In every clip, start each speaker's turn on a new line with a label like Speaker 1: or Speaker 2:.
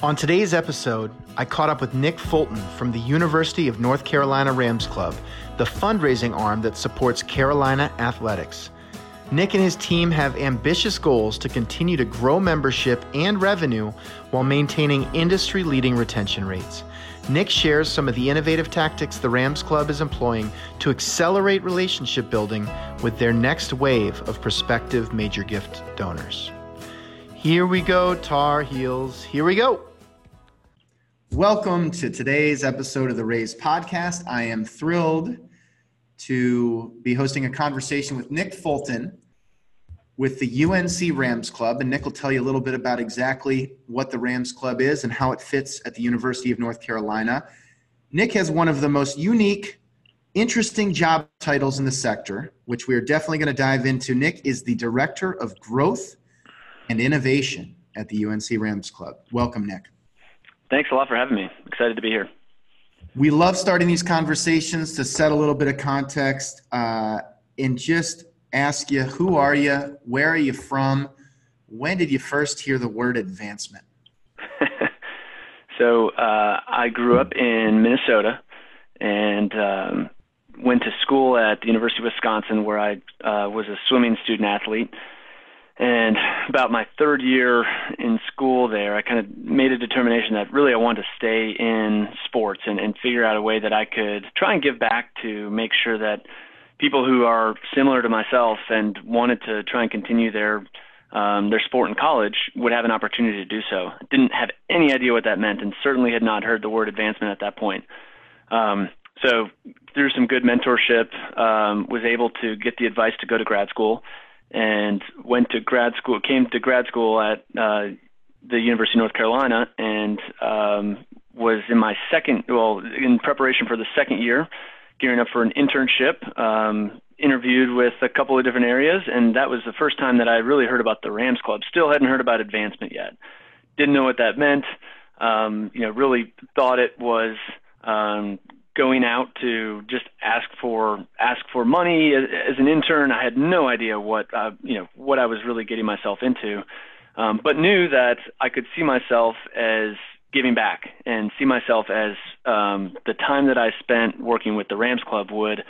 Speaker 1: On today's episode, I caught up with Nick Fulton from the University of North Carolina Rams Club, the fundraising arm that supports Carolina athletics. Nick and his team have ambitious goals to continue to grow membership and revenue while maintaining industry leading retention rates. Nick shares some of the innovative tactics the Rams Club is employing to accelerate relationship building with their next wave of prospective major gift donors. Here we go, Tar Heels. Here we go. Welcome to today's episode of the RAISE podcast. I am thrilled to be hosting a conversation with Nick Fulton with the UNC Rams Club. And Nick will tell you a little bit about exactly what the Rams Club is and how it fits at the University of North Carolina. Nick has one of the most unique, interesting job titles in the sector, which we are definitely going to dive into. Nick is the Director of Growth and Innovation at the UNC Rams Club. Welcome, Nick.
Speaker 2: Thanks a lot for having me. Excited to be here.
Speaker 1: We love starting these conversations to set a little bit of context uh, and just ask you who are you, where are you from, when did you first hear the word advancement?
Speaker 2: so uh, I grew up in Minnesota and um, went to school at the University of Wisconsin where I uh, was a swimming student athlete and about my third year in school there, I kind of made a determination that really I wanted to stay in sports and, and figure out a way that I could try and give back to make sure that people who are similar to myself and wanted to try and continue their um, their sport in college would have an opportunity to do so. Didn't have any idea what that meant, and certainly had not heard the word advancement at that point. Um, so through some good mentorship, um, was able to get the advice to go to grad school and went to grad school, came to grad school at uh, the University of North Carolina, and um, was in my second, well, in preparation for the second year, gearing up for an internship. Um, interviewed with a couple of different areas, and that was the first time that I really heard about the Rams Club. Still hadn't heard about advancement yet. Didn't know what that meant. Um, you know, really thought it was um, going out to just ask for ask for money as, an intern. I had no idea what uh, you know what I was really getting myself into, um, but knew that I could see myself as giving back and see myself as um, the time that I spent working with the Rams Club would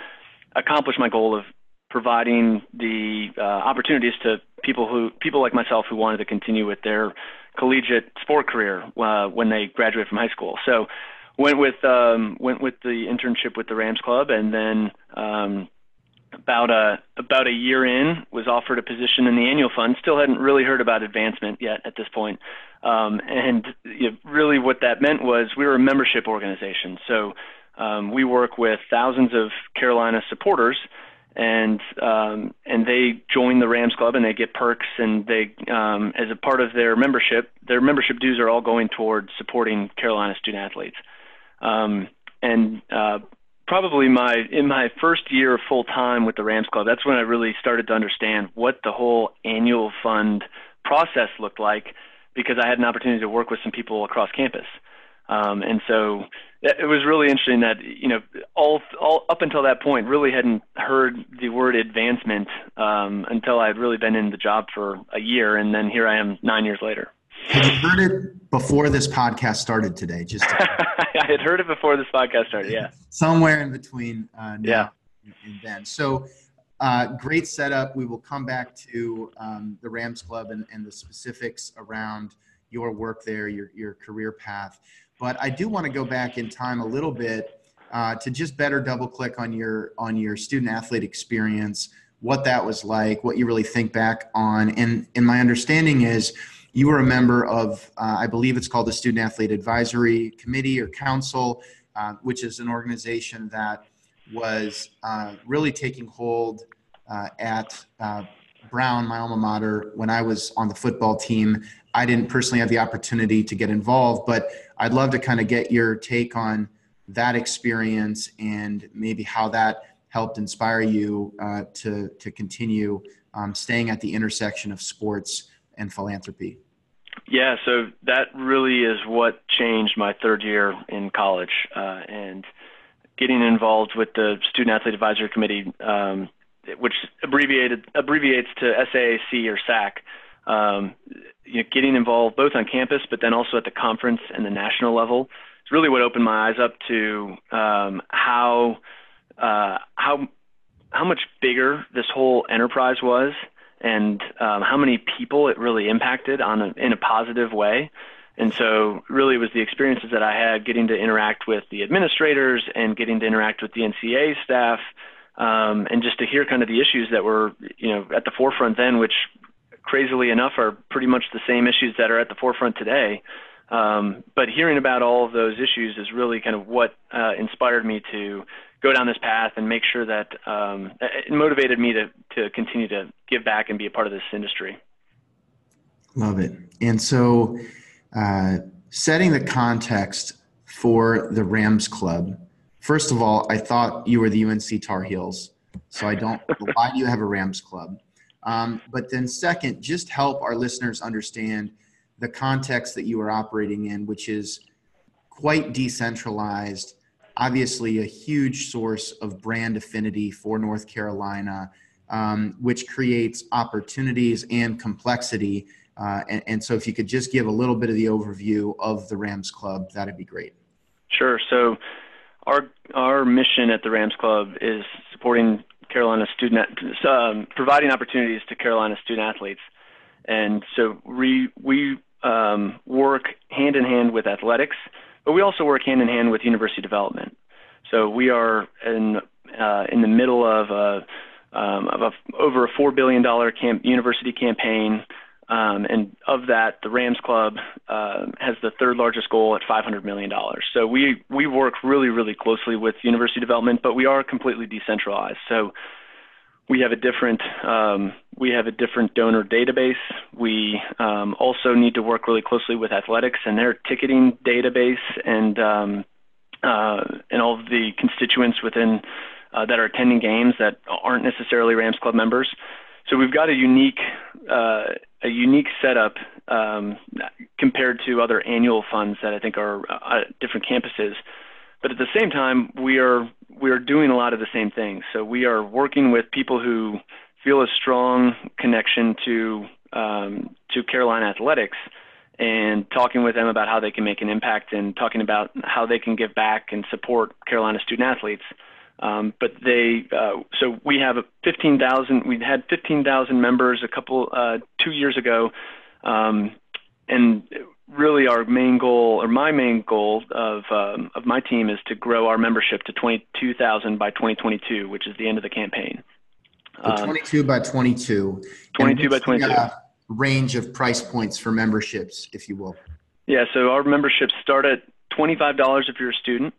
Speaker 2: accomplish my goal of providing the uh, opportunities to people who people like myself who wanted to continue with their collegiate sport career uh, when they graduate from high school. So went with um, went with the internship with the Rams Club, and then um, about a about a year in was offered a position in the annual fund. Still hadn't really heard about advancement yet at this point. Um, and you know, really, what that meant was we were a membership organization, so um, we work with thousands of Carolina supporters. And um, and they join the Rams Club and they get perks and they um, as a part of their membership, their membership dues are all going toward supporting Carolina student athletes. Um, and uh, probably my in my first year full time with the Rams Club, that's when I really started to understand what the whole annual fund process looked like because I had an opportunity to work with some people across campus. Um, and so it was really interesting that you know all, all up until that point really hadn't heard the word advancement um, until I had really been in the job for a year, and then here I am nine years later.
Speaker 1: Had you heard it before this podcast started today? Just
Speaker 2: to- I had heard it before this podcast started. Yeah,
Speaker 1: somewhere in between uh, yeah. and then. So uh, great setup. We will come back to um, the Rams Club and, and the specifics around your work there, your your career path. But I do want to go back in time a little bit uh, to just better double click on your on your student athlete experience, what that was like, what you really think back on, and and my understanding is you were a member of, uh, I believe it's called the Student Athlete Advisory Committee or Council, uh, which is an organization that was uh, really taking hold uh, at uh, Brown, my alma mater, when I was on the football team. I didn't personally have the opportunity to get involved, but I'd love to kind of get your take on that experience and maybe how that helped inspire you uh, to to continue um, staying at the intersection of sports and philanthropy.
Speaker 2: Yeah, so that really is what changed my third year in college, uh, and getting involved with the Student Athlete Advisory Committee, um, which abbreviated abbreviates to SAAC or SAC. um, you know, getting involved both on campus, but then also at the conference and the national level. It's really what opened my eyes up to um, how uh, how how much bigger this whole enterprise was, and um, how many people it really impacted on a, in a positive way. And so, really, it was the experiences that I had getting to interact with the administrators and getting to interact with the NCAA staff, um, and just to hear kind of the issues that were, you know, at the forefront then, which crazily enough are pretty much the same issues that are at the forefront today. Um, but hearing about all of those issues is really kind of what uh, inspired me to go down this path and make sure that um, it motivated me to to continue to give back and be a part of this industry.
Speaker 1: Love it. And so, uh, setting the context for the Rams Club. First of all, I thought you were the UNC Tar Heels, so I don't. why do you have a Rams Club? Um, but then, second, just help our listeners understand the context that you are operating in, which is quite decentralized obviously a huge source of brand affinity for North Carolina, um, which creates opportunities and complexity. Uh, and, and, so, if you could just give a little bit of the overview of the Rams Club, that'd be great.
Speaker 2: Sure. So, our our mission at the Rams Club is supporting Carolina student, um, providing opportunities to Carolina student athletes, and so we we um, work hand in hand with athletics but we also work hand in hand with university development. So we are in uh, in the middle of a, um, of a, over a four billion dollar camp, university campaign, um, and of that, the Rams Club uh, has the third largest goal at five hundred million dollars. So we we work really really closely with university development, but we are completely decentralized. So we have a different um, we have a different donor database. We um, also need to work really closely with athletics and their ticketing database and um, uh, and all of the constituents within uh, that are attending games that aren't necessarily Rams Club members. So we've got a unique uh, a unique setup um, compared to other annual funds that I think are uh, at different campuses. But at the same time, we are we are doing a lot of the same things. So we are working with people who feel a strong connection to um, to Carolina athletics and talking with them about how they can make an impact and talking about how they can give back and support Carolina student athletes. Um, but they, uh, so we have a 15,000, we had 15,000 members a couple, uh, two years ago. Um, and really our main goal, or my main goal of um, of my team, is to grow our membership to 22,000 by 2022, which is the end of the campaign.
Speaker 1: Um, 22 by 22.
Speaker 2: 22 by 22. The, uh,
Speaker 1: range of price points for memberships, if you will.
Speaker 2: Yeah, so our memberships start at $25 if you're a student,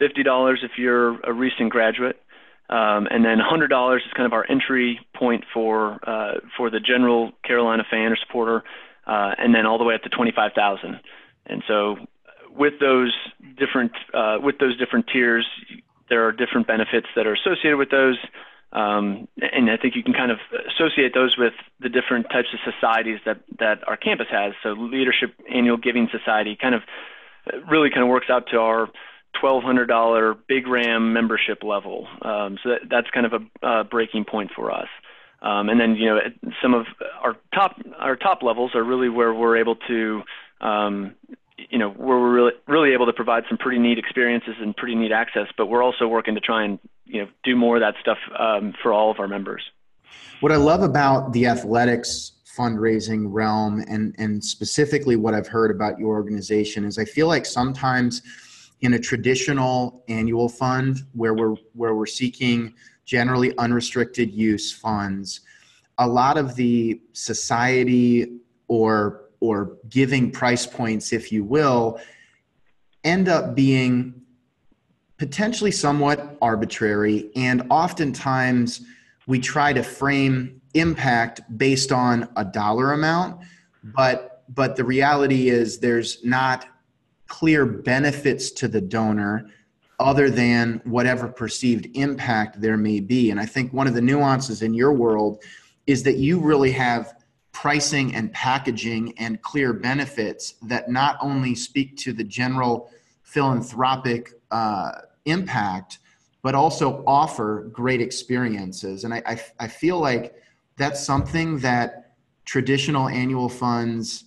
Speaker 2: $50 if you're a recent graduate, um, and then $100 is kind of our entry point for uh, for the general Carolina fan or supporter uh, and then all the way up to 25,000. And so with those different uh, with those different tiers, there are different benefits that are associated with those. Um, and I think you can kind of associate those with the different types of societies that, that our campus has. So Leadership Annual Giving Society kind of really kind of works out to our $1,200 Big Ram membership level. Um, so that, that's kind of a, a breaking point for us. Um, and then you know some of our top our top levels are really where we're able to um, you know where we're really really able to provide some pretty neat experiences and pretty neat access. But we're also working to try and you know do more of that stuff um, for all of our members.
Speaker 1: What I love about the athletics fundraising realm and and specifically what I've heard about your organization is I feel like sometimes in a traditional annual fund where we're where we're seeking generally unrestricted use funds, a lot of the society or or giving price points, if you will, end up being potentially somewhat arbitrary and oftentimes we try to frame impact based on a dollar amount but but the reality is there's not clear benefits to the donor other than whatever perceived impact there may be. And I think one of the nuances in your world is that you really have pricing and packaging and clear benefits that not only speak to the general philanthropic uh, impact, but also offer great experiences. And I, I, I feel like that's something that traditional annual funds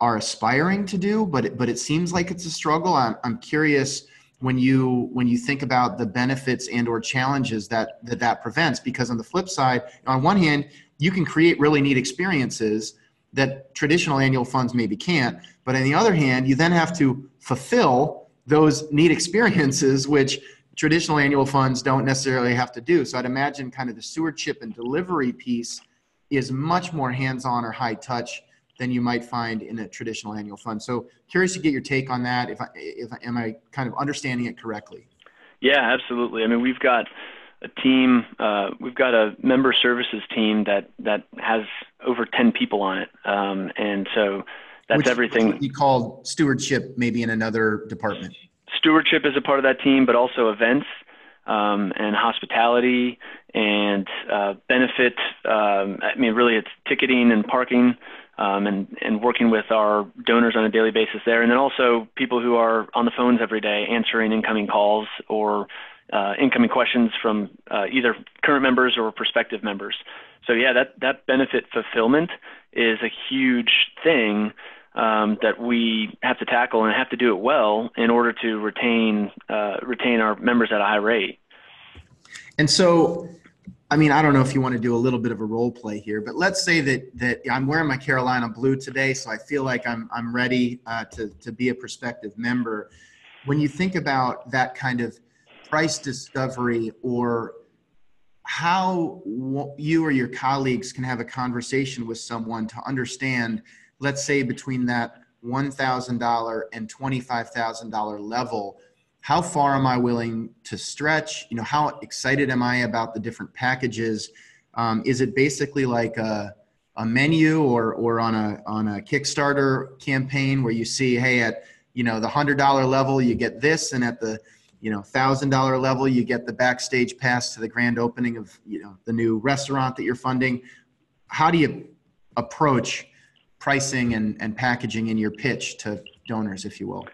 Speaker 1: are aspiring to do, but it, but it seems like it's a struggle. I'm, I'm curious when you when you think about the benefits and or challenges that that that prevents because on the flip side on one hand you can create really neat experiences that traditional annual funds maybe can't but on the other hand you then have to fulfill those neat experiences which traditional annual funds don't necessarily have to do so i'd imagine kind of the stewardship and delivery piece is much more hands-on or high touch than you might find in a traditional annual fund. So curious to get your take on that. If I, if am I kind of understanding it correctly?
Speaker 2: Yeah, absolutely. I mean, we've got a team. Uh, we've got a member services team that that has over ten people on it, um, and so that's everything.
Speaker 1: Which called stewardship, maybe in another department.
Speaker 2: Stewardship is a part of that team, but also events um, and hospitality and uh, benefit. Um, I mean, really, it's ticketing and parking um, and, and working with our donors on a daily basis there. And then also people who are on the phones every day answering incoming calls or uh, incoming questions from uh, either current members or prospective members. So yeah, that, that benefit fulfillment is a huge thing um, that we have to tackle and have to do it well in order to retain uh, retain our members at a high rate.
Speaker 1: And so I mean, I don't know if you want to do a little bit of a role play here, but let's say that that I'm wearing my Carolina blue today, so I feel like I'm I'm ready uh, to to be a prospective member. When you think about that kind of price discovery or how you or your colleagues can have a conversation with someone to understand, let's say between that $1,000 and $25,000 level, how far am I willing to stretch? You know, how excited am I about the different packages? Um, is it basically like a, a menu or, or on a, on a Kickstarter campaign where you see, hey, at, you know, the hundred dollar level, you get this. And at the, you know, thousand dollar level, you get the backstage pass to the grand opening of, you know, the new restaurant that you're funding. How do you approach pricing and, and packaging in your pitch to donors, if you will?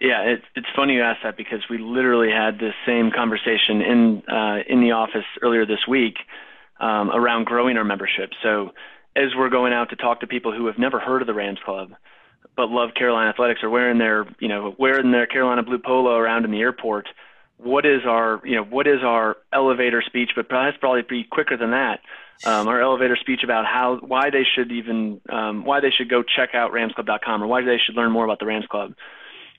Speaker 2: Yeah, it's it's funny you ask that because we literally had this same conversation in uh, in the office earlier this week um, around growing our membership. So as we're going out to talk to people who have never heard of the Rams Club but love Carolina athletics or wearing their you know wearing their Carolina blue polo around in the airport, what is our you know what is our elevator speech? But perhaps probably be quicker than that. Um, our elevator speech about how why they should even um, why they should go check out RamsClub.com or why they should learn more about the Rams Club.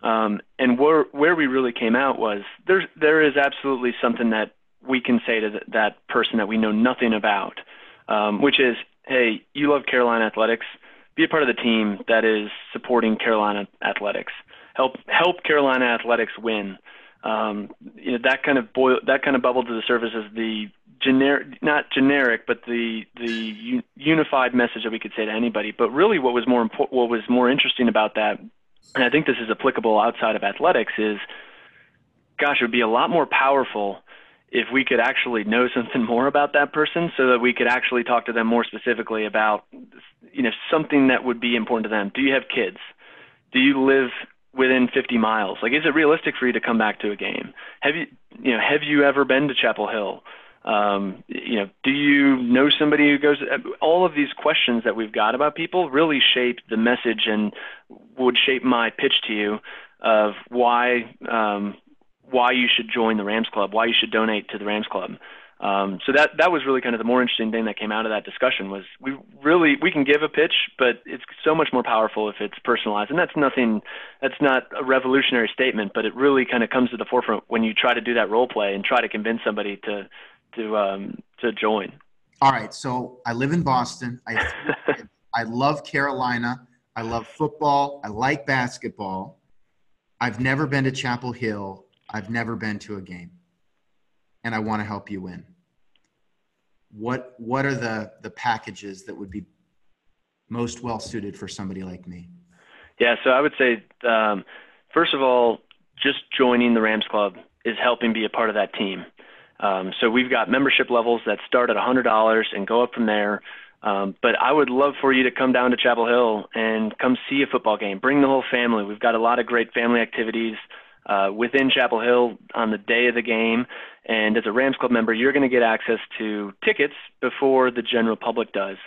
Speaker 2: Um, and where where we really came out was there's there is absolutely something that we can say to th- that person that we know nothing about, um, which is, hey, you love Carolina athletics, be a part of the team that is supporting Carolina athletics. Help help Carolina athletics win. Um, you know that kind of boil that kind of bubbled to the surface as the generic, not generic, but the the un- unified message that we could say to anybody. But really, what was more important, what was more interesting about that and I think this is applicable outside of athletics, is gosh, it would be a lot more powerful if we could actually know something more about that person so that we could actually talk to them more specifically about you know something that would be important to them. Do you have kids? Do you live within 50 miles? Like is it realistic for you to come back to a game? Have you you know have you ever been to Chapel Hill? Um, you know, do you know somebody who goes? All of these questions that we've got about people really shape the message and would shape my pitch to you of why um, why you should join the Rams Club, why you should donate to the Rams Club. Um, so that that was really kind of the more interesting thing that came out of that discussion was we really we can give a pitch, but it's so much more powerful if it's personalized, and that's nothing that's not a revolutionary statement, but it really kind of comes to the forefront when you try to do that role play and try to convince somebody to to um, to join.
Speaker 1: All right, so I live in Boston. I I love Carolina. I love football. I like basketball. I've never been to Chapel Hill. I've never been to a game, and I want to help you win. What what are the the packages that would be most well suited for somebody like me?
Speaker 2: Yeah, so I would say um, first of all, just joining the Rams Club is helping be a part of that team. Um, so we've got membership levels that start at $100 and go up from there. Um, but I would love for you to come down to Chapel Hill and come see a football game. Bring the whole family. We've got a lot of great family activities uh, within Chapel Hill on the day of the game. And as a Rams Club member, you're going to get access to tickets before the general public does.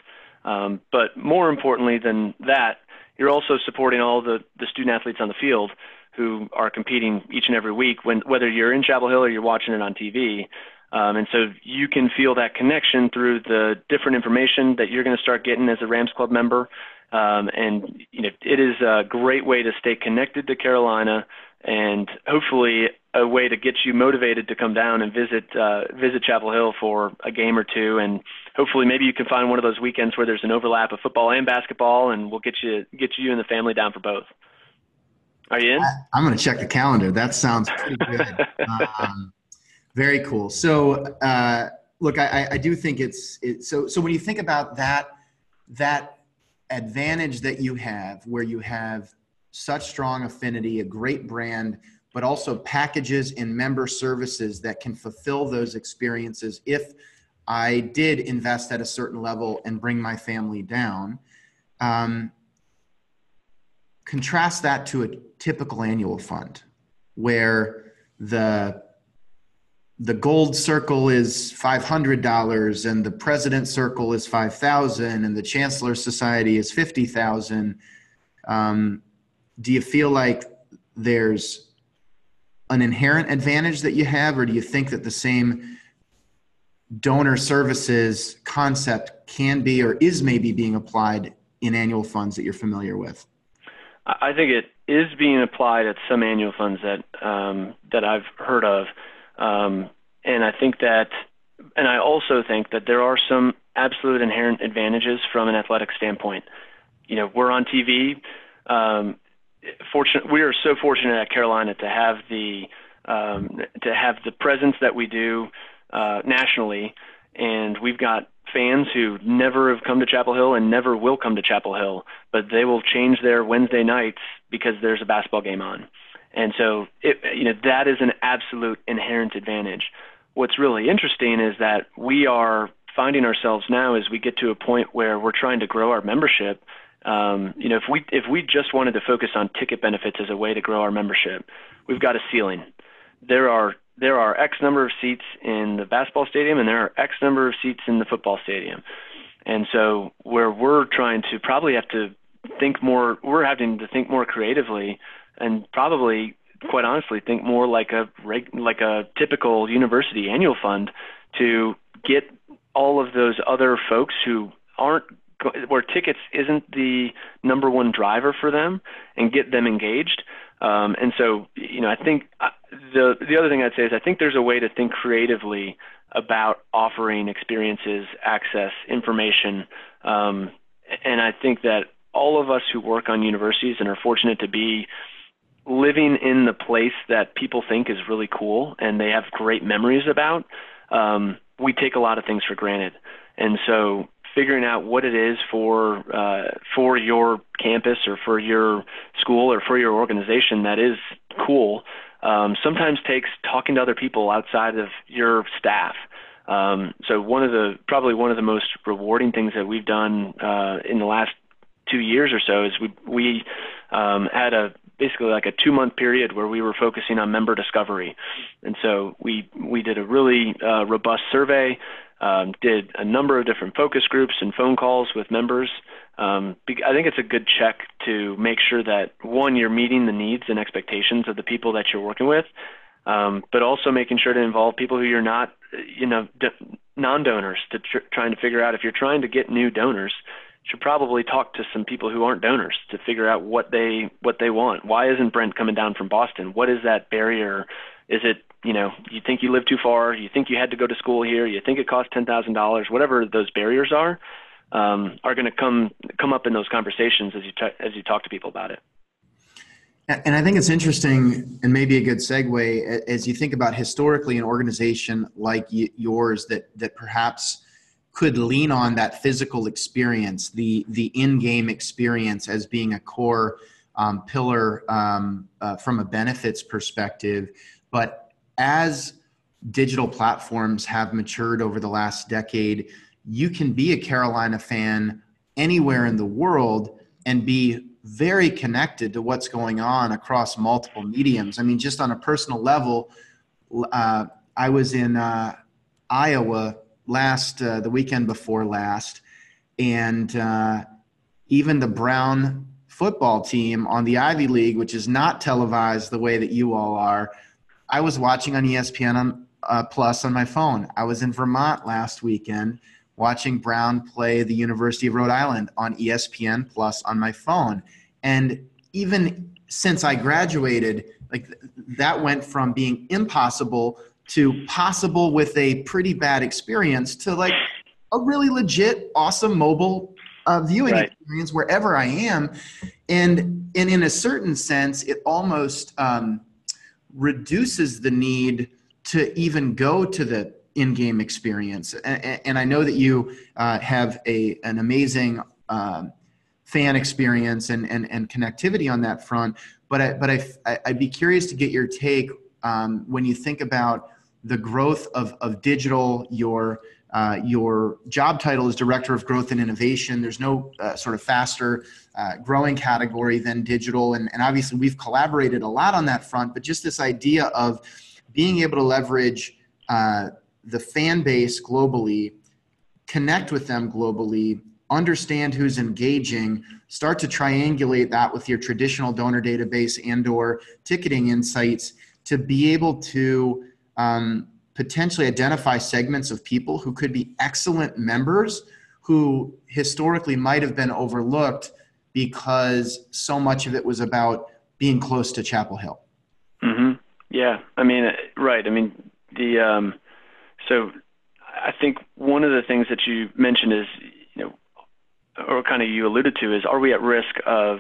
Speaker 2: Um, but more importantly than that, you're also supporting all the, the student athletes on the field who are competing each and every week, when, whether you're in Chapel Hill or you're watching it on TV. Um, and so you can feel that connection through the different information that you're going to start getting as a Rams Club member. Um, and you know, it is a great way to stay connected to Carolina, and hopefully a way to get you motivated to come down and visit uh, visit Chapel Hill for a game or two, and hopefully maybe you can find one of those weekends where there's an overlap of football and basketball, and we'll get you get you and the family down for both. Are you in?
Speaker 1: I, am going to check the calendar. That sounds pretty good. um, very cool. So, uh, look, I, I do think it's it, so. So when you think about that, that advantage that you have, where you have such strong affinity, a great brand, but also packages and member services that can fulfill those experiences. If I did invest at a certain level and bring my family down. Um, contrast that to a typical annual fund where the the gold circle is $500 and the president circle is 5000 and the chancellor society is 50000 um, do you feel like there's an inherent advantage that you have or do you think that the same donor services concept can be or is maybe being applied in annual funds that you're familiar with
Speaker 2: I think it is being applied at some annual funds that um, that I've heard of, um, and I think that, and I also think that there are some absolute inherent advantages from an athletic standpoint. You know, we're on TV. Um, fortunate, we are so fortunate at Carolina to have the um, to have the presence that we do uh, nationally, and we've got fans who never have come to Chapel Hill and never will come to Chapel Hill, but they will change their Wednesday nights because there's a basketball game on. And so, it, you know, that is an absolute inherent advantage. What's really interesting is that we are finding ourselves now as we get to a point where we're trying to grow our membership. Um, you know, if we if we just wanted to focus on ticket benefits as a way to grow our membership, we've got a ceiling. There are there are X number of seats in the basketball stadium and there are X number of seats in the football stadium. And so where we're trying to probably have to think more, we're having to think more creatively and probably quite honestly think more like a like a typical university annual fund to get all of those other folks who aren't where tickets isn't the number one driver for them and get them engaged um, and so, you know, I think uh, the the other thing I'd say is I think there's a way to think creatively about offering experiences, access, information, um, and I think that all of us who work on universities and are fortunate to be living in the place that people think is really cool and they have great memories about, um, we take a lot of things for granted. And so figuring out what it is for uh, for your campus or for your school or for your organization that is cool um, sometimes takes talking to other people outside of your staff. Um, so one of the probably one of the most rewarding things that we've done uh, in the last two years or so is we we um, had a basically like a two month period where we were focusing on member discovery, and so we we did a really uh, robust survey um, did a number of different focus groups and phone calls with members. Um, I think it's a good check to make sure that one, you're meeting the needs and expectations of the people that you're working with, um, but also making sure to involve people who you're not, you know, d- non-donors to tr- trying to figure out if you're trying to get new donors. Should probably talk to some people who aren't donors to figure out what they what they want. Why isn't Brent coming down from Boston? What is that barrier? Is it you know, you think you live too far, you think you had to go to school here, you think it cost ten thousand dollars, whatever those barriers are, um, are going to come come up in those conversations as you t- as you talk to people about it.
Speaker 1: And I think it's interesting, and maybe a good segue as you think about historically an organization like yours that that perhaps could lean on that physical experience, the the in-game experience, as being a core um, pillar um, uh, from a benefits perspective, but as digital platforms have matured over the last decade, you can be a Carolina fan anywhere in the world and be very connected to what's going on across multiple mediums. I mean, just on a personal level, uh, I was in uh, Iowa last uh, the weekend before last, and uh, even the Brown football team on the Ivy League, which is not televised the way that you all are. I was watching on ESPN on, uh, Plus on my phone. I was in Vermont last weekend watching Brown play the University of Rhode Island on ESPN Plus on my phone. And even since I graduated, like that went from being impossible to possible with a pretty bad experience to like a really legit, awesome mobile uh, viewing right. experience wherever I am. And, and in a certain sense, it almost um, reduces the need to even go to the in-game experience. And, and I know that you uh, have a, an amazing um, fan experience and, and, and connectivity on that front. But, I, but I, I'd be curious to get your take um, when you think about the growth of, of digital, your uh, your job title is Director of Growth and Innovation. There's no uh, sort of faster uh, growing category than digital. And, and obviously, we've collaborated a lot on that front, but just this idea of being able to leverage uh, the fan base globally, connect with them globally, understand who's engaging, start to triangulate that with your traditional donor database and or ticketing insights to be able to um, potentially identify segments of people who could be excellent members who historically might have been overlooked because so much of it was about being close to Chapel Hill.
Speaker 2: Mm-hmm. Yeah, I mean, right. I mean, the um, so I think one of the things that you mentioned is, you know, or kind of you alluded to is, are we at risk of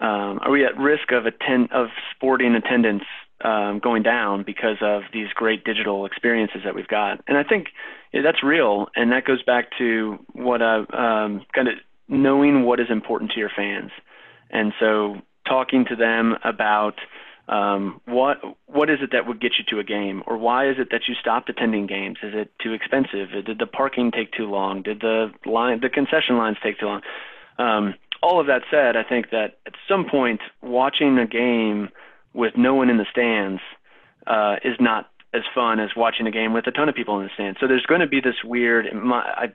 Speaker 2: um, are we at risk of attend of sporting attendance um, going down because of these great digital experiences that we've got. And I think yeah, that's real, and that goes back to what I um, kind of knowing what is important to your fans, and so talking to them about um, what what is it that would get you to a game, or why is it that you stopped attending games? Is it too expensive? Did the parking take too long? Did the line the concession lines take too long? Um, all of that said, I think that at some point watching a game with no one in the stands uh, is not as fun as watching a game with a ton of people in the stands. So there's going to be this weird. My, I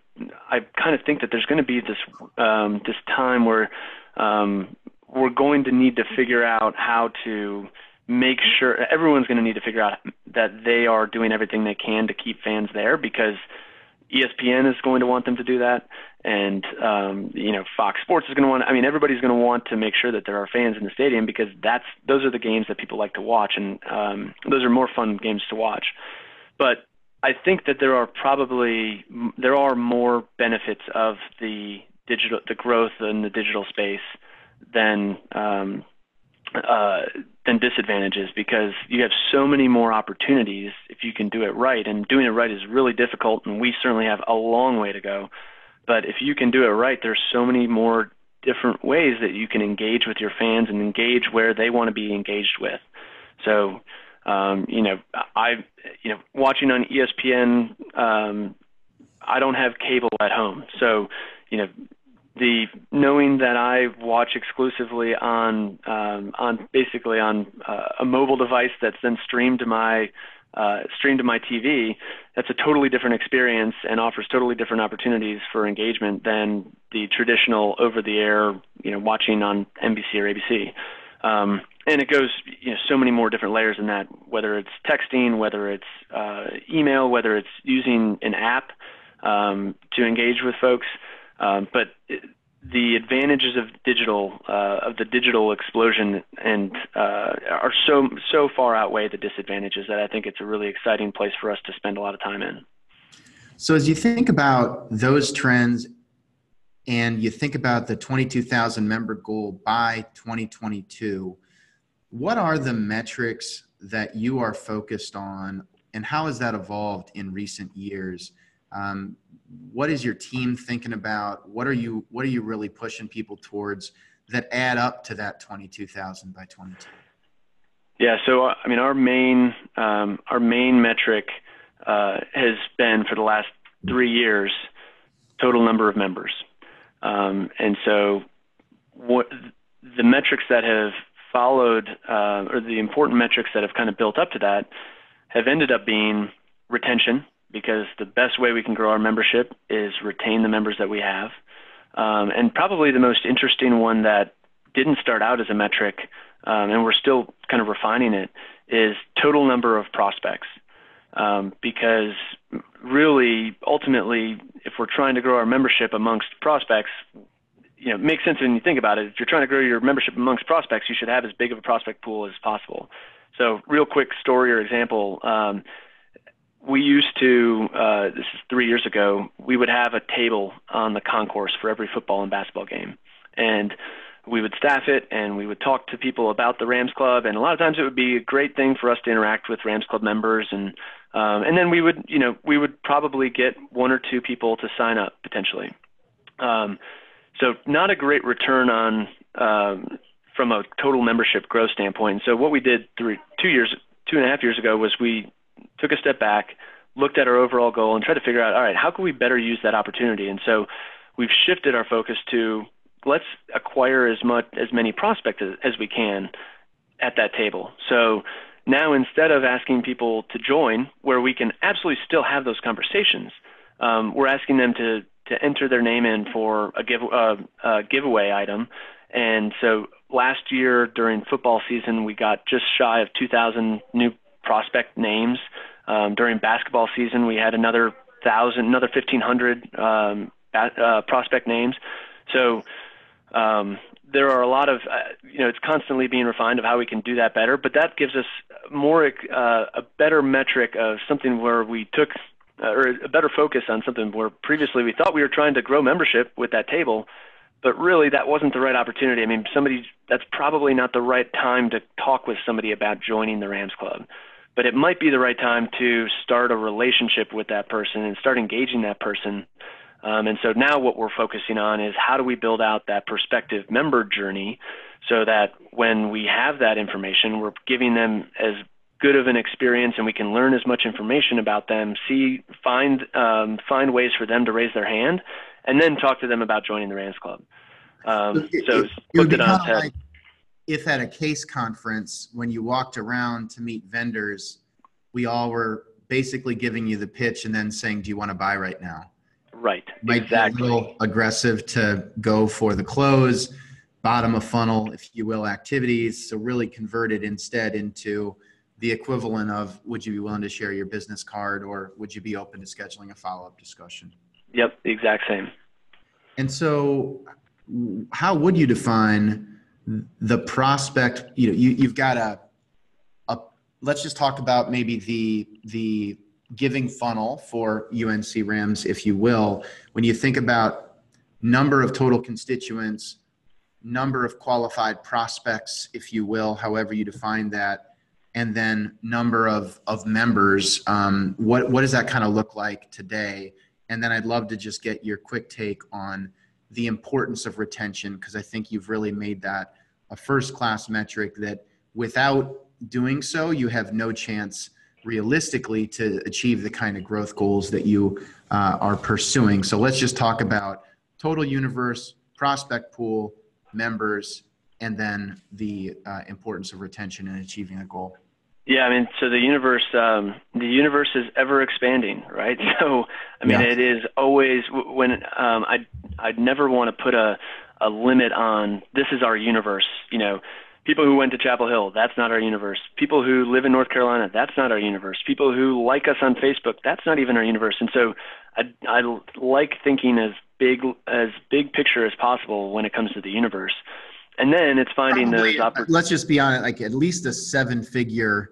Speaker 2: I kind of think that there's going to be this um, this time where um, we're going to need to figure out how to make sure everyone's going to need to figure out that they are doing everything they can to keep fans there because ESPN is going to want them to do that, and um, you know Fox Sports is going to want. I mean, everybody's going to want to make sure that there are fans in the stadium because that's those are the games that people like to watch, and um, those are more fun games to watch. But I think that there are probably there are more benefits of the digital the growth in the digital space than um, uh, than disadvantages because you have so many more opportunities if you can do it right. And doing it right is really difficult, and we certainly have a long way to go. But if you can do it right, there's so many more different ways that you can engage with your fans and engage where they want to be engaged with. So, um, you know, I, you know, watching on ESPN, um, I don't have cable at home, so you know, the knowing that I watch exclusively on um, on basically on uh, a mobile device that's then streamed to my uh, streamed to my TV, that's a totally different experience and offers totally different opportunities for engagement than the traditional over-the-air, you know, watching on NBC or ABC. Um, and it goes, you know, so many more different layers than that. Whether it's texting, whether it's uh, email, whether it's using an app um, to engage with folks. Um, but the advantages of digital uh, of the digital explosion and uh, are so so far outweigh the disadvantages that I think it's a really exciting place for us to spend a lot of time in.
Speaker 1: So as you think about those trends and you think about the 22,000 member goal by 2022, what are the metrics that you are focused on and how has that evolved in recent years? Um, what is your team thinking about? What are you What are you really pushing people towards that add up to that twenty two thousand by twenty two?
Speaker 2: Yeah, so uh, I mean, our main um, our main metric uh, has been for the last three years total number of members, um, and so what the metrics that have followed, uh, or the important metrics that have kind of built up to that, have ended up being retention, because the best way we can grow our membership is retain the members that we have. Um, and probably the most interesting one that didn't start out as a metric, um, and we're still kind of refining it, is total number of prospects. Um, because really, ultimately, if we're trying to grow our membership amongst prospects, you know, it makes sense when you think about it. If you're trying to grow your membership amongst prospects, you should have as big of a prospect pool as possible. So, real quick story or example. Um, we used to, uh, this is three years ago, we would have a table on the concourse for every football and basketball game. And we would staff it and we would talk to people about the Rams Club. And a lot of times it would be a great thing for us to interact with Rams Club members. And, um, and then we would, you know, we would probably get one or two people to sign up potentially. Um, so not a great return on, um, from a total membership growth standpoint. So what we did three, two years, two and a half years ago was we took a step back, looked at our overall goal, and tried to figure out, all right, how can we better use that opportunity? And so we've shifted our focus to let's acquire as much as many prospects as, we can at that table. So now instead of asking people to join, where we can absolutely still have those conversations, um, we're asking them to to enter their name in for a give uh, a giveaway item. And so last year during football season, we got just shy of 2,000 new prospect names. Um, during basketball season, we had another thousand, another 1,500 um, uh, prospect names. So um, there are a lot of, uh, you know, it's constantly being refined of how we can do that better. But that gives us more uh, a better metric of something where we took uh, or a better focus on something where previously we thought we were trying to grow membership with that table, but really that wasn't the right opportunity. I mean, somebody that's probably not the right time to talk with somebody about joining the Rams Club but it might be the right time to start a relationship with that person and start engaging that person. Um, and so now what we're focusing on is how do we build out that prospective member journey so that when we have that information, we're giving them as good of an experience and we can learn as much information about them, see, find, um, find ways for them to raise their hand, and then talk to them about joining the Rams Club. Um, so it, it, it on
Speaker 1: like, if at a CASE conference, when you walked around to meet vendors, we all were basically giving you the pitch and then saying, "Do you want to buy right now?"
Speaker 2: Right.
Speaker 1: Might
Speaker 2: exactly.
Speaker 1: Be a little aggressive to go for the close, bottom of funnel, if you will, activities. So really convert it instead into the equivalent of, "Would you be willing to share your business card, or would you be open to scheduling a follow-up discussion?"
Speaker 2: Yep. The exact same.
Speaker 1: And so, how would you define? The prospect, you know, you, you've got a, a, let's just talk about maybe the, the giving funnel for UNC Rams, if you will. When you think about number of total constituents, number of qualified prospects, if you will, however you define that, and then number of, of members, um, what, what does that kind of look like today? And then I'd love to just get your quick take on the importance of retention because I think you've really made that a first class metric that without doing so, you have no chance realistically to achieve the kind of growth goals that you uh, are pursuing. So let's just talk about total universe, prospect pool, members, and then the uh, importance of retention and achieving a goal.
Speaker 2: Yeah, I mean, so the universe, um, the universe is ever expanding, right? So, I mean, yeah. it is always when um, I I'd never want to put a a limit on this is our universe. You know, people who went to Chapel Hill, that's not our universe. People who live in North Carolina, that's not our universe. People who like us on Facebook, that's not even our universe. And so I I like thinking as big as big picture as possible when it comes to the universe. And then it's finding Probably, those opportunities.
Speaker 1: Let's just be honest, like at least a seven figure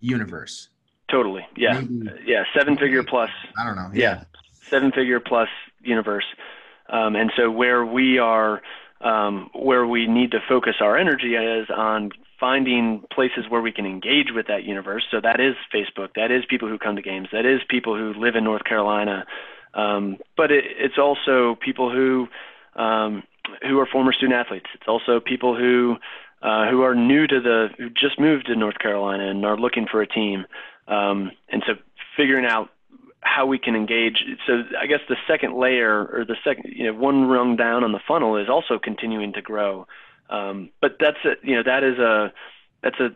Speaker 1: universe.
Speaker 2: Totally. Yeah. Maybe, yeah. Seven figure plus.
Speaker 1: I don't know.
Speaker 2: Yeah. yeah. Seven figure plus universe. Um, and so where we are, um, where we need to focus our energy is on finding places where we can engage with that universe. So that is Facebook. That is people who come to games. That is people who live in North Carolina. Um, but it, it's also people who um, who are former student athletes. It's also people who uh, who are new to the who just moved to North Carolina and are looking for a team. Um, and so figuring out how we can engage. So I guess the second layer or the second, you know, one rung down on the funnel is also continuing to grow. Um, but that's a, you know, that is a, that's a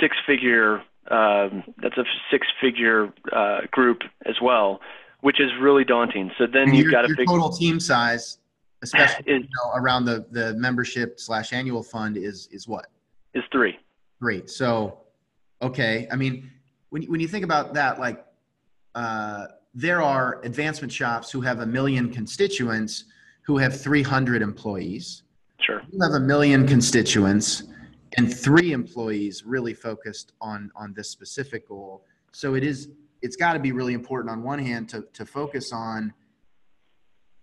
Speaker 2: six figure, um, that's a six figure uh, group as well, which is really daunting. So then and you've got a
Speaker 1: your total team size especially it, you know, around the the membership slash annual fund is is what
Speaker 2: is three
Speaker 1: Great. so okay i mean when, you, when you think about that like uh, there are advancement shops who have a million constituents who have 300 employees.
Speaker 2: Sure.
Speaker 1: You have a million constituents and three employees really focused on on this specific goal. So it is it's got to be really important on one hand to to focus on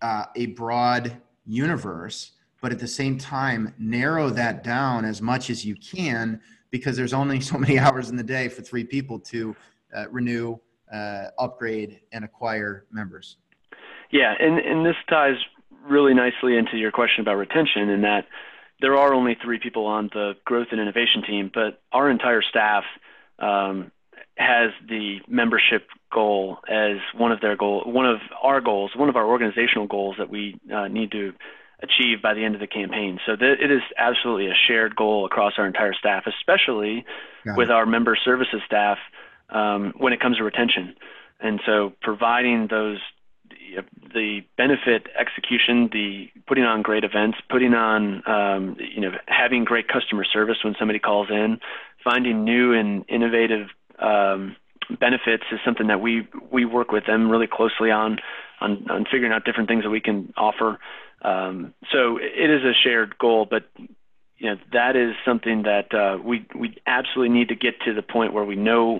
Speaker 1: uh, a broad universe, but at the same time, narrow that down as much as you can because there's only so many hours in the day for three people to uh, renew, uh, upgrade, and acquire members.
Speaker 2: Yeah, and, and this ties really nicely into your question about retention in that there are only three people on the growth and innovation team, but our entire staff um, has the membership goal as one of their goal, one of our goals, one of our organizational goals that we uh, need to achieve by the end of the campaign. So th- it is absolutely a shared goal across our entire staff, especially with our member services staff um, when it comes to retention. And so providing those the benefit execution, the putting on great events, putting on um, you know having great customer service when somebody calls in, finding new and innovative um, benefits is something that we we work with them really closely on on, on figuring out different things that we can offer. Um, so it is a shared goal, but you know that is something that uh, we we absolutely need to get to the point where we know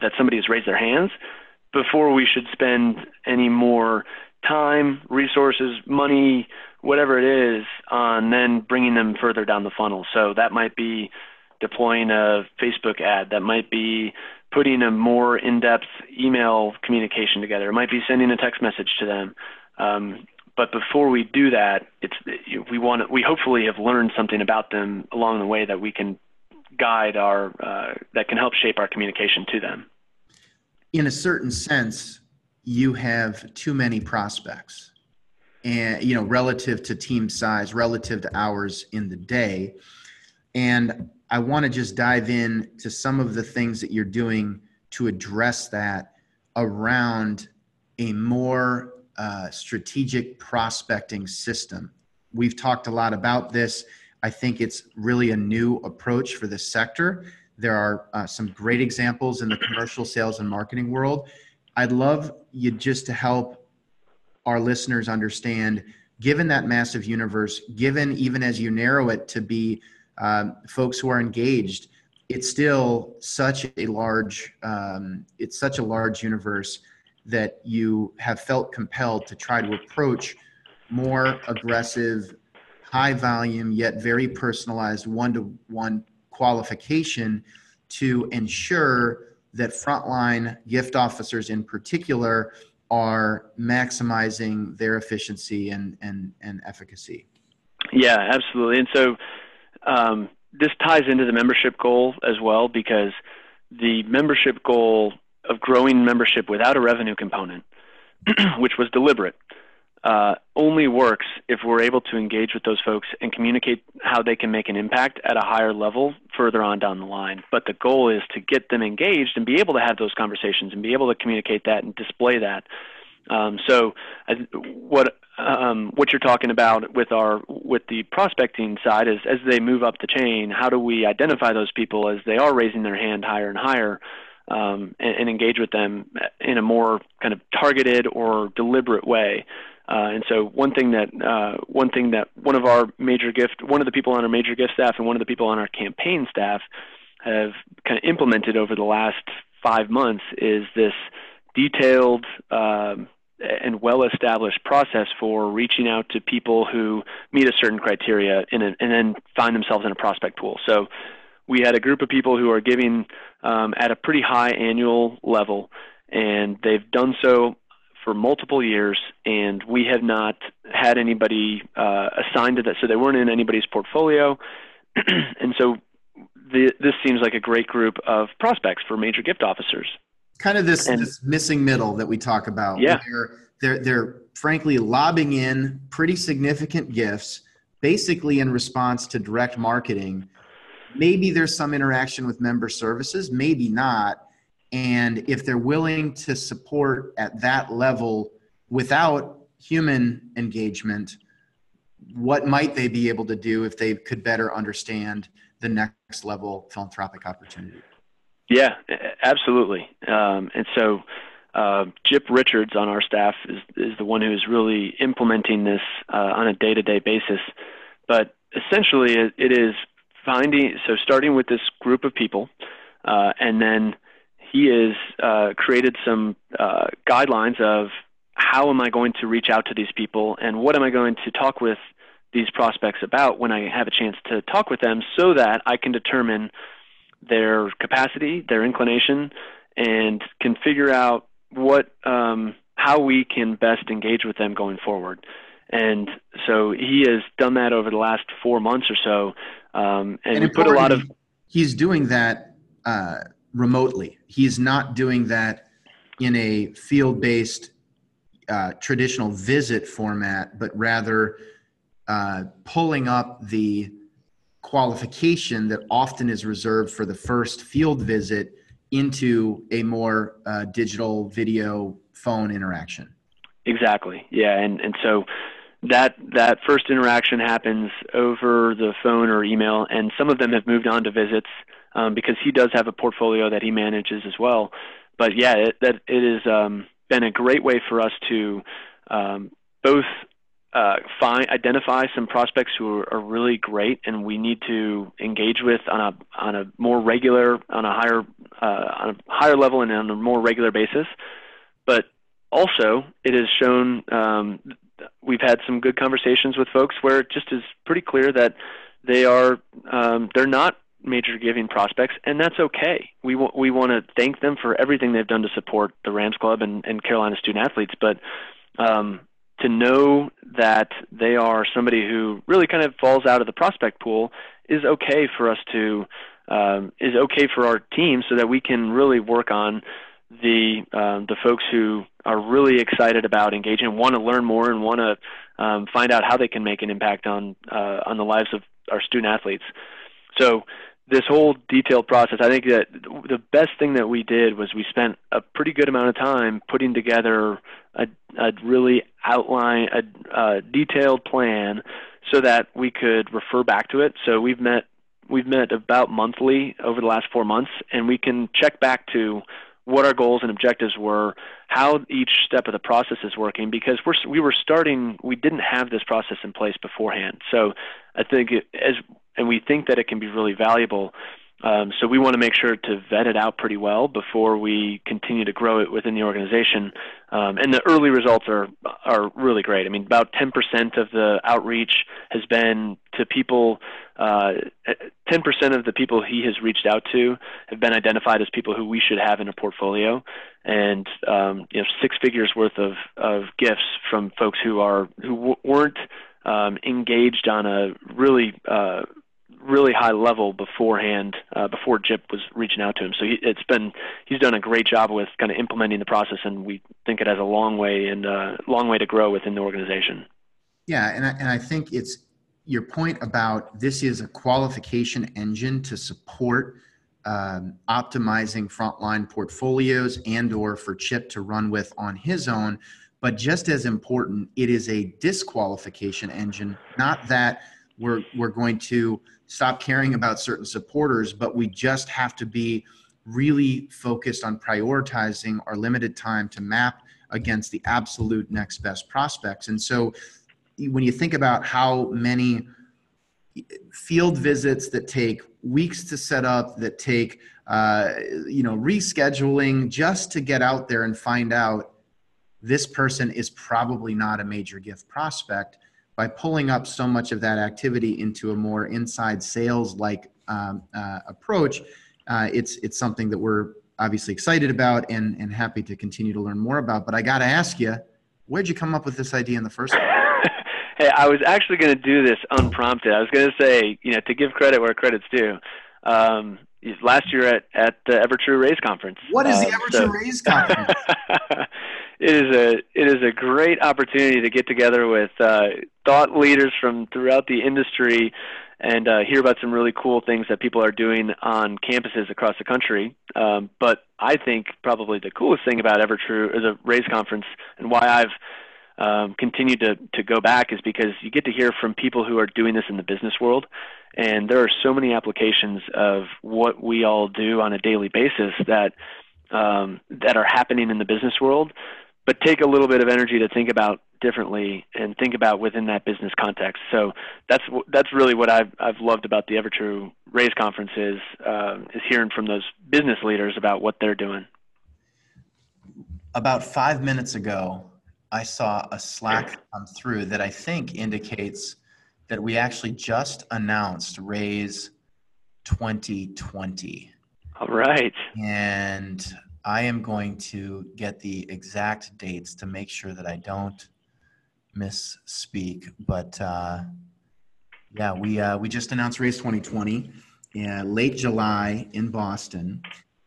Speaker 2: that somebody has raised their hands before we should spend any more time, resources, money, whatever it is, on then bringing them further down the funnel. So that might be deploying a Facebook ad. That might be putting a more in-depth email communication together. It might be sending a text message to them. Um, but before we do that, it's we want we hopefully have learned something about them along the way that we can guide our uh, that can help shape our communication to them.
Speaker 1: In a certain sense, you have too many prospects, and you know relative to team size, relative to hours in the day, and I want to just dive in to some of the things that you're doing to address that around a more uh, strategic prospecting system. We've talked a lot about this. I think it's really a new approach for the sector. There are uh, some great examples in the commercial sales and marketing world. I'd love you just to help our listeners understand, given that massive universe, given even as you narrow it to be um, folks who are engaged, it's still such a large um, it's such a large universe that you have felt compelled to try to approach more aggressive, high volume yet very personalized one to one qualification to ensure that frontline gift officers in particular are maximizing their efficiency and, and, and efficacy.
Speaker 2: Yeah, absolutely. And so um, this ties into the membership goal as well because the membership goal of growing membership without a revenue component, which was deliberate, uh, only works if we're able to engage with those folks and communicate how they can make an impact at a higher level further on down the line. But the goal is to get them engaged and be able to have those conversations and be able to communicate that and display that. Um, so, what um, what you're talking about with our with the prospecting side is as they move up the chain, how do we identify those people as they are raising their hand higher and higher, um, and, and, engage with them in a more kind of targeted or deliberate way. Uh, and so one thing that uh, one thing that one of our major gift one of the people on our major gift staff and one of the people on our campaign staff have kind of implemented over the last five months is this detailed um, and well established process for reaching out to people who meet a certain criteria a, and then find themselves in a prospect pool. So we had a group of people who are giving um, at a pretty high annual level, and they've done so for multiple years, and we have not had anybody uh, assigned to that, so they weren't in anybody's portfolio, and so the, this seems like a great group of prospects for major gift officers
Speaker 1: kind of this, and, this missing middle that we talk about.
Speaker 2: Yeah.
Speaker 1: They're, they're, they're frankly lobbing in pretty significant gifts, basically in response to direct marketing. Maybe there's some interaction with member services, maybe not. And if they're willing to support at that level without human engagement, what might they be able to do if they could better understand the next level philanthropic opportunity?
Speaker 2: Yeah, absolutely. Um, and so uh, Chip Richards on our staff is, is the one who is really implementing this uh, on a day to day basis. But essentially, it, it is finding, so starting with this group of people, uh, and then he has uh, created some uh, guidelines of how am I going to reach out to these people and what am I going to talk with these prospects about when I have a chance to talk with them so that I can determine their capacity, their inclination, and can figure out what um, how we can best engage with them going forward. And so he has done that over the last four months or so, um, and, and we put a lot of.
Speaker 1: He's doing that uh, remotely. He's not doing that in a field-based uh, traditional visit format, but rather uh, pulling up the qualification that often is reserved for the first field visit into a more uh, digital video phone interaction.
Speaker 2: Exactly. Yeah, and and so that that first interaction happens over the phone or email, and some of them have moved on to visits um, because he does have a portfolio that he manages as well. But yeah, it, that it has um, been a great way for us to um, both uh, find identify some prospects who are, are, really great and we need to engage with on a on a more regular on a higher uh, on a higher level and on a more regular basis. But also, it has shown um, we've had some good conversations with folks where it just is pretty clear that they are um, they're not major giving prospects, and that's okay. We w- we want to thank them for everything they've done to support the Rams Club and, and Carolina student athletes, but um, to know that they are somebody who really kind of falls out of the prospect pool is okay for us to um, is okay for our team, so that we can really work on the um, the folks who are really excited about engaging, want to learn more, and want to um, find out how they can make an impact on uh, on the lives of our student athletes. So this whole detailed process, I think that the best thing that we did was we spent a pretty good amount of time putting together a, a really outline, a, a detailed plan, so that we could refer back to it. So we've met we've met about monthly over the last four months, and we can check back to what our goals and objectives were, how each step of the process is working, because we're, we were starting, we didn't have this process in place beforehand. So I think it, as and we think that it can be really valuable. Um, so we want to make sure to vet it out pretty well before we continue to grow it within the organization. Um, and the early results are are really great. I mean, about 10% of the outreach has been to people. Uh, 10% of the people he has reached out to have been identified as people who we should have in a portfolio, and um, you know, six figures worth of of gifts from folks who are who w- weren't um, engaged on a really uh, really high level beforehand uh, before Chip was reaching out to him. So he, it's been he's done a great job with kind of implementing the process, and we think it has a long way and uh, long way to grow within the organization.
Speaker 1: Yeah, and I, and I think it's your point about this is a qualification engine to support um, optimizing frontline portfolios and or for Chip to run with on his own. But just as important, it is a disqualification engine. Not that we're we're going to stop caring about certain supporters, but we just have to be really focused on prioritizing our limited time to map against the absolute next best prospects. And so when you think about how many field visits that take weeks to set up, that take uh, you know rescheduling just to get out there and find out this person is probably not a major gift prospect by pulling up so much of that activity into a more inside sales like um, uh, approach, uh, it's it's something that we're obviously excited about and and happy to continue to learn more about. But I got to ask you, where'd you come up with this idea in the first place?
Speaker 2: hey, I was actually going to do this unprompted. I was going to say, you know, to give credit where credit's due. Um, last year at at the EverTrue Raise conference.
Speaker 1: What is the um, EverTrue so, Raise conference?
Speaker 2: it is a it is a great opportunity to get together with uh, thought leaders from throughout the industry and uh, hear about some really cool things that people are doing on campuses across the country. Um, but I think probably the coolest thing about EverTrue is a Raise conference and why I've um, to, to go back is because you get to hear from people who are doing this in the business world. And there are so many applications of what we all do on a daily basis that um, that are happening in the business world, but take a little bit of energy to think about differently and think about within that business context. So that's that's really what I've I've loved about the EverTrue Raise conference is uh, is hearing from those business leaders about what they're doing.
Speaker 1: About five minutes ago, I saw a Slack come through that I think indicates that we actually just announced Raise 2020.
Speaker 2: All right.
Speaker 1: And I am going to get the exact dates to make sure that I don't misspeak. But uh, yeah, we uh, we just announced Raise 2020 in late July in Boston,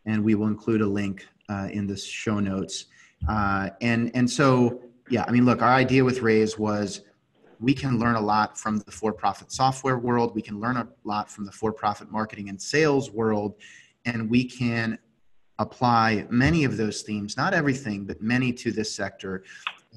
Speaker 1: and we will include a link uh, in the show notes. Uh, and and so yeah, I mean, look, our idea with Raise was we can learn a lot from the for-profit software world. We can learn a lot from the for-profit marketing and sales world, and we can apply many of those themes, not everything, but many to this sector.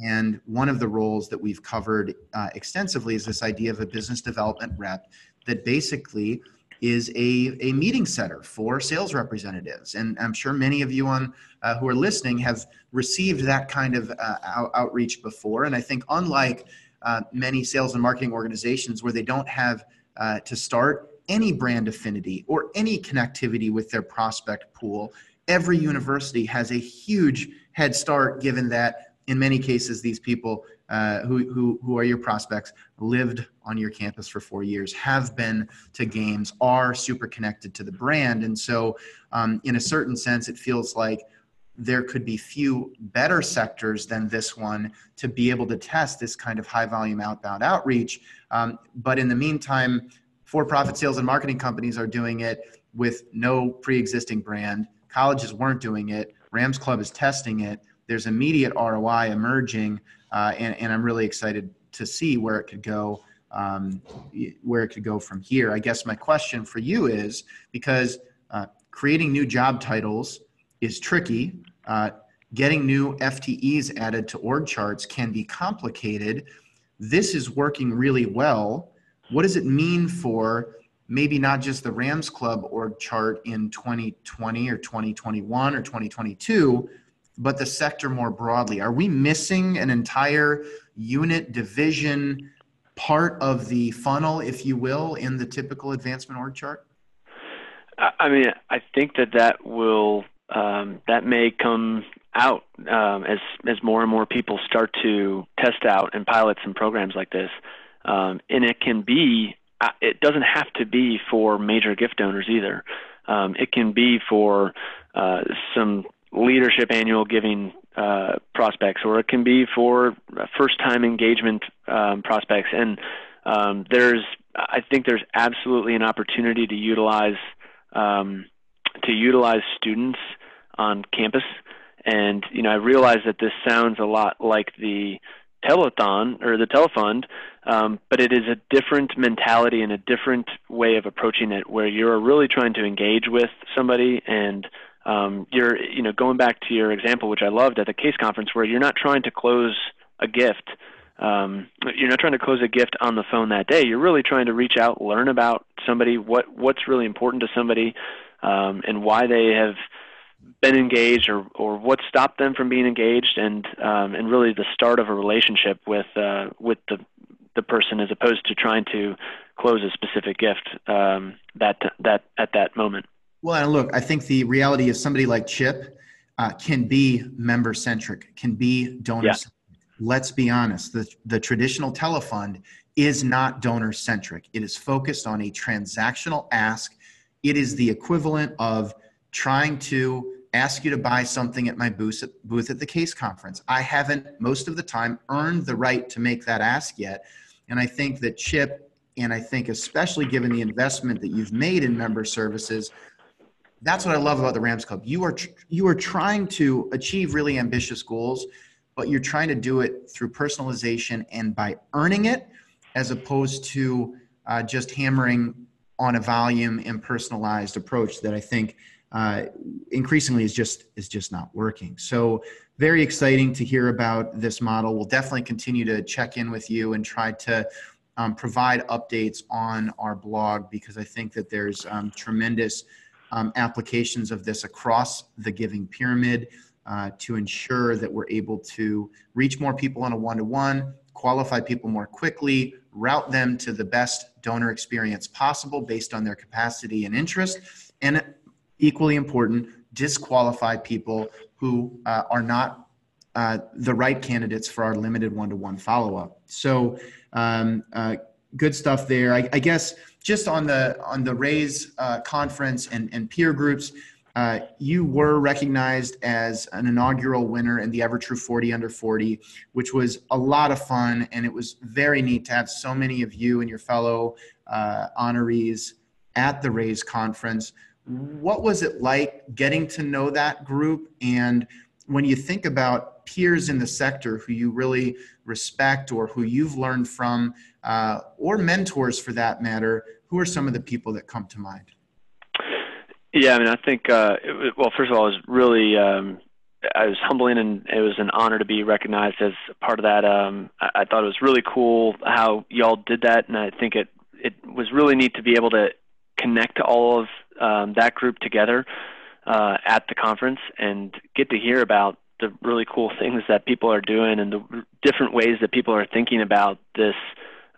Speaker 1: And one of the roles that we've covered uh, extensively is this idea of a business development rep that basically is a, a meeting setter for sales representatives. And I'm sure many of you on uh, who are listening have received that kind of uh, out, outreach before. And I think unlike uh, many sales and marketing organizations where they don't have uh, to start any brand affinity or any connectivity with their prospect pool, every university has a huge head start given that in many cases these people uh, who, who, who are your prospects lived on your campus for four years have been to games are super connected to the brand. And so um, in a certain sense it feels like there could be few better sectors than this one to be able to test this kind of high volume outbound outreach. Um, but in the meantime for-profit sales and marketing companies are doing it with no pre-existing brand colleges weren't doing it Rams Club is testing it there's immediate ROI emerging uh, and, and, I'm really excited to see where it could go, um, where it could go from here. I guess my question for you is because uh, creating new job titles is tricky. Uh, getting new FTEs added to org charts can be complicated. This is working really well. What does it mean for maybe not just the Rams Club org chart in 2020 or 2021 or 2022, but the sector more broadly? Are we missing an entire unit division part of the funnel, if you will, in the typical advancement org chart?
Speaker 2: I mean, I think that that will um, that may come out um, as as more and more people start to test out and pilot some programs like this, um, and it can be. It doesn't have to be for major gift donors either. Um, it can be for uh, some leadership annual giving uh, prospects, or it can be for first time engagement um, prospects. And um, there's, I think there's absolutely an opportunity to utilize um, to utilize students on campus. And you know, I realize that this sounds a lot like the telethon or the telefund, um, but it is a different mentality and a different way of approaching it, where you're really trying to engage with somebody and um, you're you know going back to your example, which I loved at the CASE conference, where you're not trying to close a gift. Um, you're not trying to close a gift on the phone that day. You're really trying to reach out, learn about somebody, what what's really important to somebody, um, and why they have been engaged, or or what stopped them from being engaged, and um, and really the start of a relationship with uh, with the the person, as opposed to trying to close a specific gift um, that that at that moment.
Speaker 1: Well, and look, I think the reality is somebody like Chip uh, can be member centric, can be donor centric. Yeah. Let's be honest, the, the traditional telefund is not donor centric. It is focused on a transactional ask. It is the equivalent of trying to ask you to buy something at my booth at, booth at the CASE conference. I haven't, most of the time, earned the right to make that ask yet. And I think that Chip, and I think especially given the investment that you've made in member services, that's what I love about the Rams Club. You are you are trying to achieve really ambitious goals, but you're trying to do it through personalization and by earning it, as opposed to uh, just hammering on a volume and personalized approach that I think uh, increasingly is just is just not working. So very exciting to hear about this model. We'll definitely continue to check in with you and try to um, provide updates on our blog because I think that there's um, tremendous um, applications of this across the giving pyramid uh, to ensure that we're able to reach more people on a one to one, qualify people more quickly, route them to the best donor experience possible based on their capacity and interest, and equally important, disqualify people who uh, are not uh, the right candidates for our limited one to one follow up. So, um, uh, good stuff there. I, I, guess just on the on the Raise uh, conference and, and peer groups, uh, you were recognized as an inaugural winner in the EverTrue 40 Under 40, which was a lot of fun, and it was very neat to have so many of you and your fellow uh, honorees at the Raise conference. What was it like getting to know that group? And when you think about peers in the sector who you really respect or who you've learned from, uh, or mentors for that matter, who are some of the people that come to mind?
Speaker 2: Yeah, I mean, I think, uh, it, well, first of all, it was really, um, I was humbling and it was an honor to be recognized as part of that. Um, I, I thought it was really cool how y'all did that, and I think it it was really neat to be able to connect all of um, that group together uh, at the conference and get to hear about the really cool things that people are doing and the different ways that people are thinking about this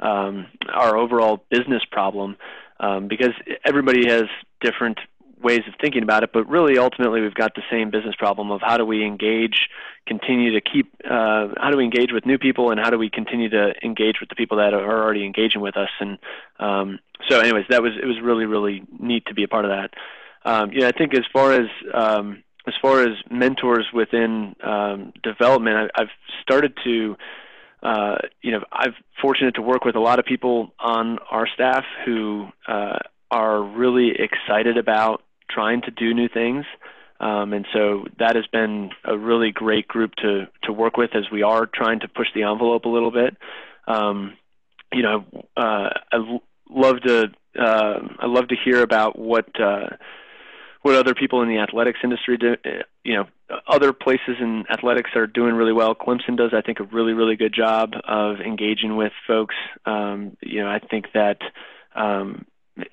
Speaker 2: um, our overall business problem um, because everybody has different ways of thinking about it, but really ultimately we've got the same business problem of how do we engage, continue to keep, uh, how do we engage with new people, and how do we continue to engage with the people that are already engaging with us. And um, so, anyways, that was it was really really neat to be a part of that. Um, yeah, I think as far as um, as far as mentors within um, development, I, I've started to. Uh, you know, I'm fortunate to work with a lot of people on our staff who uh, are really excited about trying to do new things. Um, and so that has been a really great group to to work with as we are trying to push the envelope a little bit. Um, you know, uh, I love to uh, I love to hear about what uh, what other people in the athletics industry do. You know, other places in athletics are doing really well. Clemson does, I think, a really really good job of engaging with folks. Um, you know, I think that um,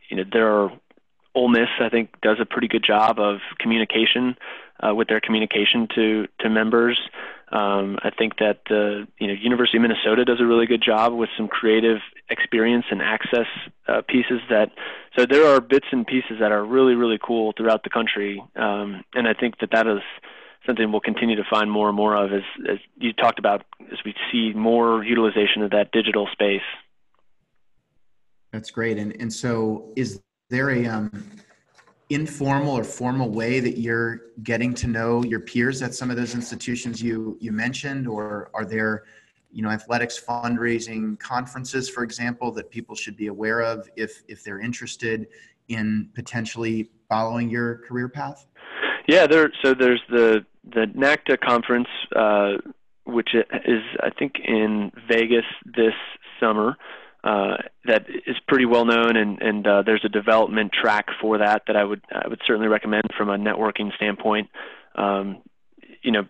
Speaker 2: you know there are Ole Miss, I think, does a pretty good job of communication uh, with their communication to to members. Um, I think that the you know University of Minnesota does a really good job with some creative experience and access uh, pieces that. So there are bits and pieces that are really really cool throughout the country, um, and I think that that is something we'll continue to find more and more of as as you talked about as we see more utilization of that digital space.
Speaker 1: That's great, and and so is there a um, informal or formal way that you're getting to know your peers at some of those institutions you you mentioned, or are there you know athletics fundraising conferences, for example, that people should be aware of if if they're interested in potentially following your career path?
Speaker 2: Yeah, there. So there's the the NACDA conference, uh, which is I think in Vegas this summer uh, that is pretty well known, and, and uh, there's a development track for that that I would I would certainly recommend from a networking standpoint. Um, you know,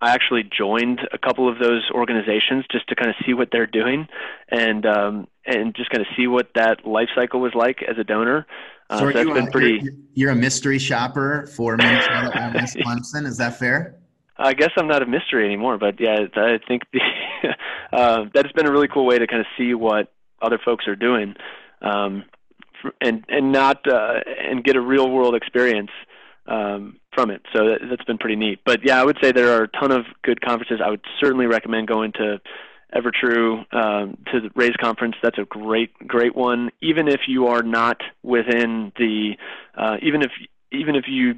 Speaker 2: I actually joined a couple of those organizations just to kind of see what they're doing, and um, and just kind of see what that life cycle was like as a donor.
Speaker 1: Uh, so, so that's been pretty. You're, you're, a mystery shopper for Minnesota Ole Miss Clemson. Is that fair?
Speaker 2: I guess I'm not a mystery anymore, but yeah, I think the, uh, that's been a really cool way to kind of see what other folks are doing, um, and and not uh, and get a real world experience um, from it. So that, that's been pretty neat. But yeah, I would say there are a ton of good conferences. I would certainly recommend going to EverTrue um, to the Raise conference. That's a great great one. Even if you are not within the, uh, even if even if you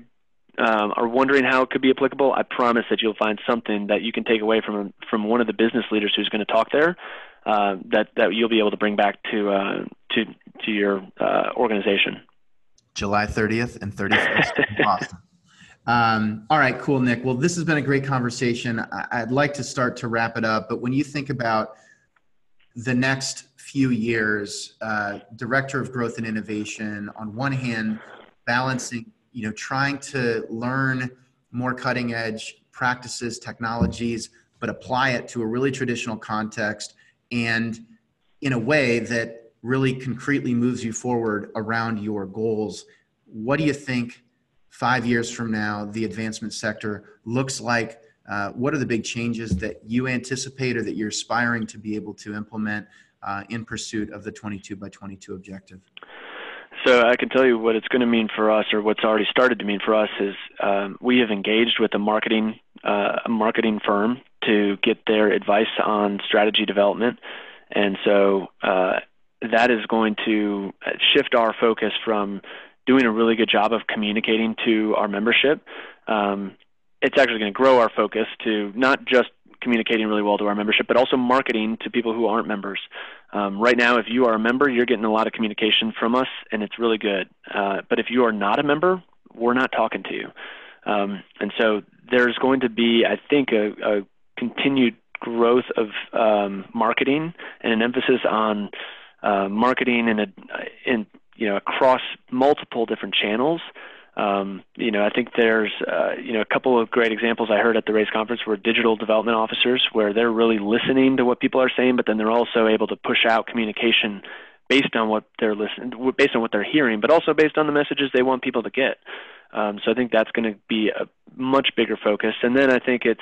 Speaker 2: um, are wondering how it could be applicable, I promise that you'll find something that you can take away from from one of the business leaders who's going to talk there uh, that that you'll be able to bring back to uh, to to your uh, organization.
Speaker 1: July 30th and 31st in Boston. Um, all right, cool, Nick. Well, this has been a great conversation. I- would like to start to wrap it up, but when you think about the next few years, uh, director of growth and innovation, on one hand, balancing, you know, trying to learn more cutting edge practices, technologies, but apply it to a really traditional context and in a way that really concretely moves you forward around your goals. What do you think five years from now the advancement sector looks like? Uh, what are the big changes that you anticipate or that you're aspiring to be able to implement uh, in pursuit of the 22 by 22 objective?
Speaker 2: So I can tell you what it's going to mean for us, or what's already started to mean for us, is um, we have engaged with a marketing uh, a marketing firm to get their advice on strategy development, and so uh, that is going to shift our focus from doing a really good job of communicating to our membership. Um, it's actually going to grow our focus to not just communicating really well to our membership, but also marketing to people who aren't members. Um, right now, if you are a member, you're getting a lot of communication from us, and it's really good. Uh, but if you are not a member, we're not talking to you. Um, and so there's going to be, I think, a, a continued growth of um, marketing and an emphasis on uh, marketing in a in you know across multiple different channels um, you know, I think there's uh, you know a couple of great examples I heard at the Raise conference were digital development officers, where they're really listening to what people are saying, but then they're also able to push out communication based on what they're listening, based on what they're hearing, but also based on the messages they want people to get. Um, so I think that's going to be a much bigger focus. And then I think it's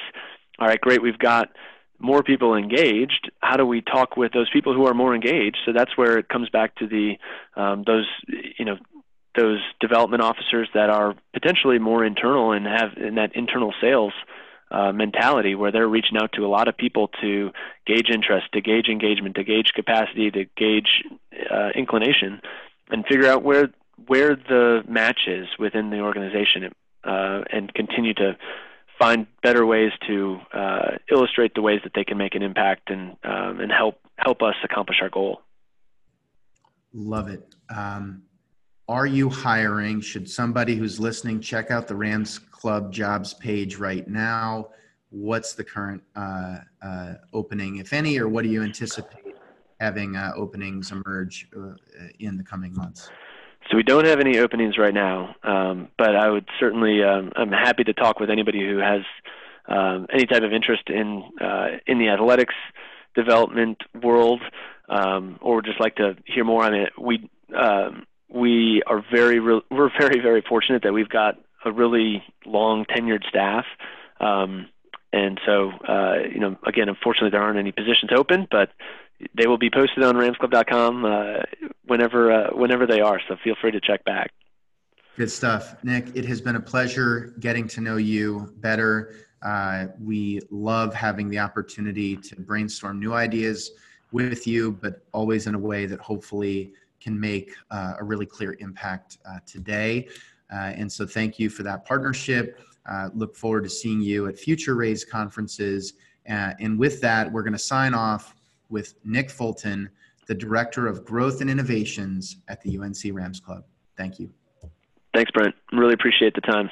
Speaker 2: all right. Great, we've got more people engaged. How do we talk with those people who are more engaged? So that's where it comes back to the um, those you know those development officers that are potentially more internal and have in that internal sales uh, mentality where they're reaching out to a lot of people to gauge interest, to gauge engagement, to gauge capacity, to gauge uh, inclination, and figure out where where the match is within the organization, uh, and continue to find better ways to uh, illustrate the ways that they can make an impact and um, and help help us accomplish our goal.
Speaker 1: Love it. Um, are you hiring? Should somebody who's listening check out the Rams Club jobs page right now? What's the current uh, uh, opening, if any, or what do you anticipate having uh, openings emerge uh, in the coming months?
Speaker 2: So we don't have any openings right now, um, but I would certainly um, I'm happy to talk with anybody who has um, any type of interest in uh, in the athletics development world, um, or would just like to hear more on it. We um, we are very we're very very fortunate that we've got a really long tenured staff. Um, and so, uh, you know, again, unfortunately, there aren't any positions open, but they will be posted on RamsClub.com uh, whenever uh, whenever they are. So feel free to check back.
Speaker 1: Good stuff, Nick. It has been a pleasure getting to know you better. Uh, we love having the opportunity to brainstorm new ideas with you, but always in a way that hopefully can make uh, a really clear impact uh, today. Uh, and so thank you for that partnership. Look forward to seeing you at future RAISE conferences. And with that, we're going to sign off with Nick Fulton, the Director of Growth and Innovations at the UNC Rams Club. Thank you.
Speaker 2: Thanks, Brent. Really appreciate the time.